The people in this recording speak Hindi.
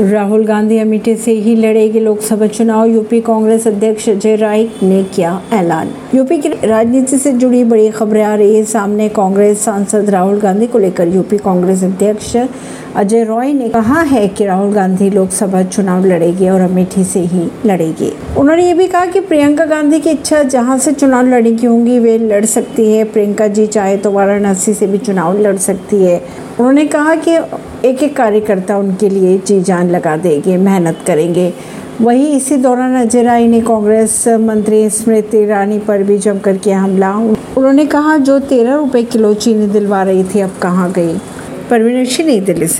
राहुल गांधी अमेठी से ही लड़ेगी लोकसभा चुनाव। यूपी कांग्रेस अध्यक्ष अजय राय ने किया ऐलान। यूपी की राजनीति से जुड़ी बड़ी खबरें आ रही है। सामने कांग्रेस सांसद राहुल गांधी को लेकर यूपी कांग्रेस अध्यक्ष अजय रॉय ने कहा है कि राहुल गांधी लोकसभा चुनाव लड़ेंगे और अमेठी से ही लड़ेगी। उन्होंने ये भी कहा कि प्रियंका गांधी की इच्छा जहाँ से चुनाव लड़ने की होंगी, वे लड़ सकती है। प्रियंका जी चाहे तो वाराणसी से भी चुनाव लड़ सकती है। उन्होंने कहा कि एक एक कार्यकर्ता उनके लिए जी जान लगा देंगे, मेहनत करेंगे। वहीं इसी दौरान अजय राय ने कांग्रेस मंत्री स्मृति ईरानी पर भी जमकर किया हमला। उन्होंने कहा, जो तेरह रुपए किलो चीनी दिलवा रही थी, अब कहाँ गई? परवीन नई दिल्ली से।